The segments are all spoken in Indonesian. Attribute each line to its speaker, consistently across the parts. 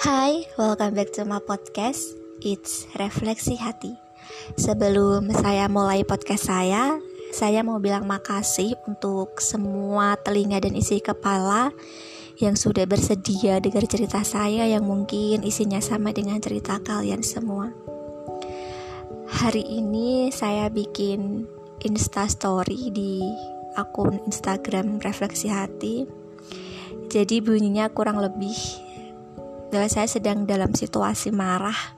Speaker 1: Hai, welcome back to my podcast. It's Refleksi Hati. Sebelum saya mulai podcast saya, saya mau bilang makasih untuk semua telinga dan isi kepala yang sudah bersedia dengar cerita saya yang mungkin isinya sama dengan cerita kalian semua. Hari ini saya bikin Insta Story di akun Instagram Refleksi Hati. Jadi bunyinya kurang lebih bahwa saya sedang dalam situasi marah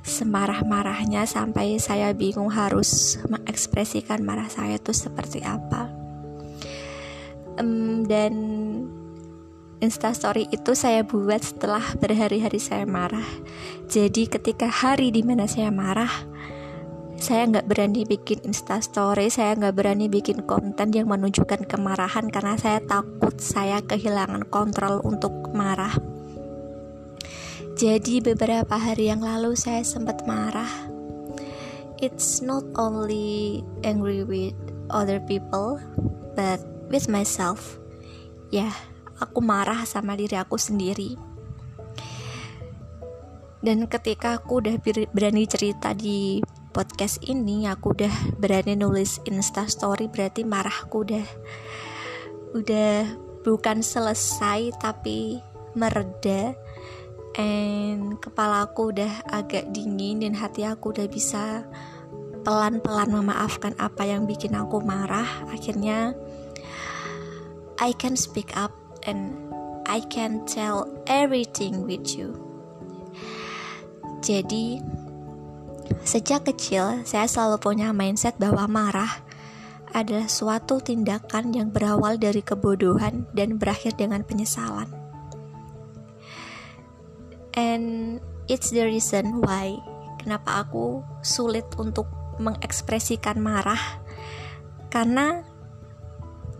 Speaker 1: semarah-marahnya sampai saya bingung harus mengekspresikan marah saya itu seperti apa. Um, dan instastory itu saya buat setelah berhari-hari saya marah. Jadi ketika hari di mana saya marah saya nggak berani bikin instastory saya nggak berani bikin konten yang menunjukkan kemarahan karena saya takut saya kehilangan kontrol untuk marah jadi beberapa hari yang lalu saya sempat marah. It's not only angry with other people, but with myself. Ya, aku marah sama diri aku sendiri. Dan ketika aku udah berani cerita di podcast ini, aku udah berani nulis Insta story berarti marahku udah udah bukan selesai tapi mereda and kepala aku udah agak dingin dan hati aku udah bisa pelan-pelan memaafkan apa yang bikin aku marah. Akhirnya I can speak up and I can tell everything with you. Jadi sejak kecil saya selalu punya mindset bahwa marah adalah suatu tindakan yang berawal dari kebodohan dan berakhir dengan penyesalan and it's the reason why kenapa aku sulit untuk mengekspresikan marah. Karena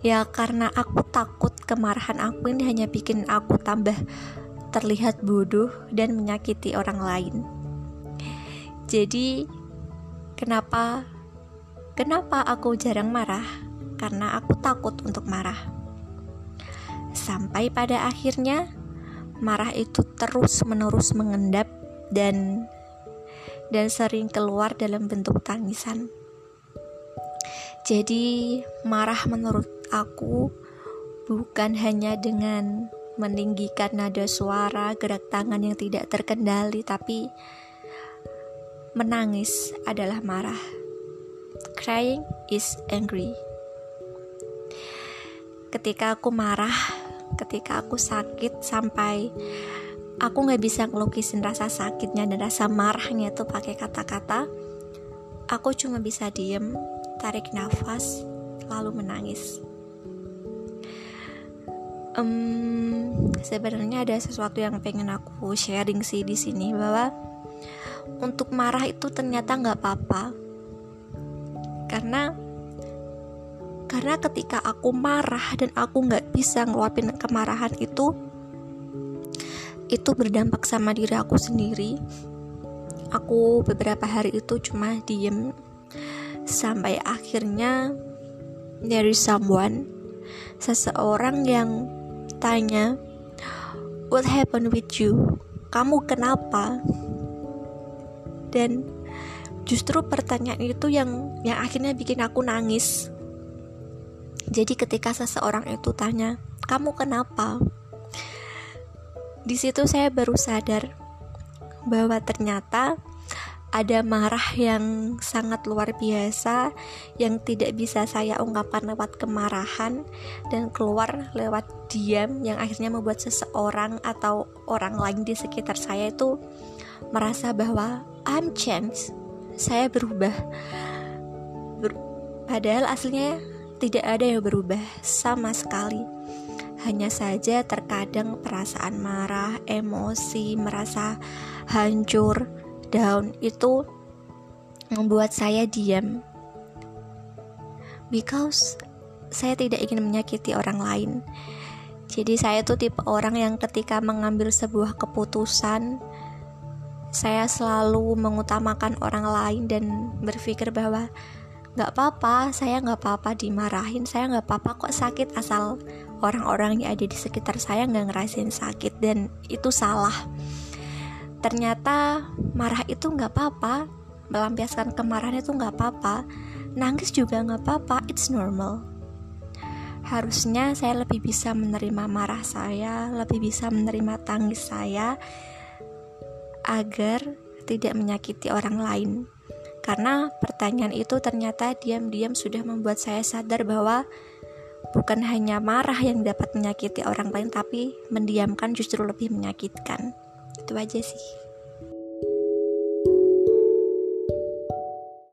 Speaker 1: ya karena aku takut kemarahan aku ini hanya bikin aku tambah terlihat bodoh dan menyakiti orang lain. Jadi kenapa kenapa aku jarang marah? Karena aku takut untuk marah. Sampai pada akhirnya marah itu terus-menerus mengendap dan dan sering keluar dalam bentuk tangisan. Jadi, marah menurut aku bukan hanya dengan meninggikan nada suara, gerak tangan yang tidak terkendali, tapi menangis adalah marah. Crying is angry. Ketika aku marah, ketika aku sakit sampai aku nggak bisa ngelukisin rasa sakitnya dan rasa marahnya itu pakai kata-kata aku cuma bisa diem tarik nafas lalu menangis. Um, sebenarnya ada sesuatu yang pengen aku sharing sih di sini bahwa untuk marah itu ternyata nggak apa-apa. Karena karena ketika aku marah dan aku nggak bisa ngeluapin kemarahan itu itu berdampak sama diri aku sendiri. Aku beberapa hari itu cuma diem. Sampai akhirnya dari someone seseorang yang tanya what happened with you? Kamu kenapa? Dan justru pertanyaan itu yang yang akhirnya bikin aku nangis jadi ketika seseorang itu tanya, "Kamu kenapa?" Di situ saya baru sadar bahwa ternyata ada marah yang sangat luar biasa yang tidak bisa saya ungkapkan lewat kemarahan dan keluar lewat diam yang akhirnya membuat seseorang atau orang lain di sekitar saya itu merasa bahwa I'm changed saya berubah Ber padahal aslinya tidak ada yang berubah sama sekali. Hanya saja terkadang perasaan marah, emosi, merasa hancur, down itu membuat saya diam. Because saya tidak ingin menyakiti orang lain. Jadi saya tuh tipe orang yang ketika mengambil sebuah keputusan saya selalu mengutamakan orang lain dan berpikir bahwa nggak apa-apa saya nggak apa-apa dimarahin saya nggak apa-apa kok sakit asal orang-orang yang ada di sekitar saya nggak ngerasain sakit dan itu salah. Ternyata marah itu nggak apa-apa melampiaskan kemarahan itu nggak apa-apa nangis juga nggak apa-apa it's normal. Harusnya saya lebih bisa menerima marah saya lebih bisa menerima tangis saya agar tidak menyakiti orang lain karena pertanyaan itu ternyata diam-diam sudah membuat saya sadar bahwa bukan hanya marah yang dapat menyakiti orang lain tapi mendiamkan justru lebih menyakitkan. Itu aja sih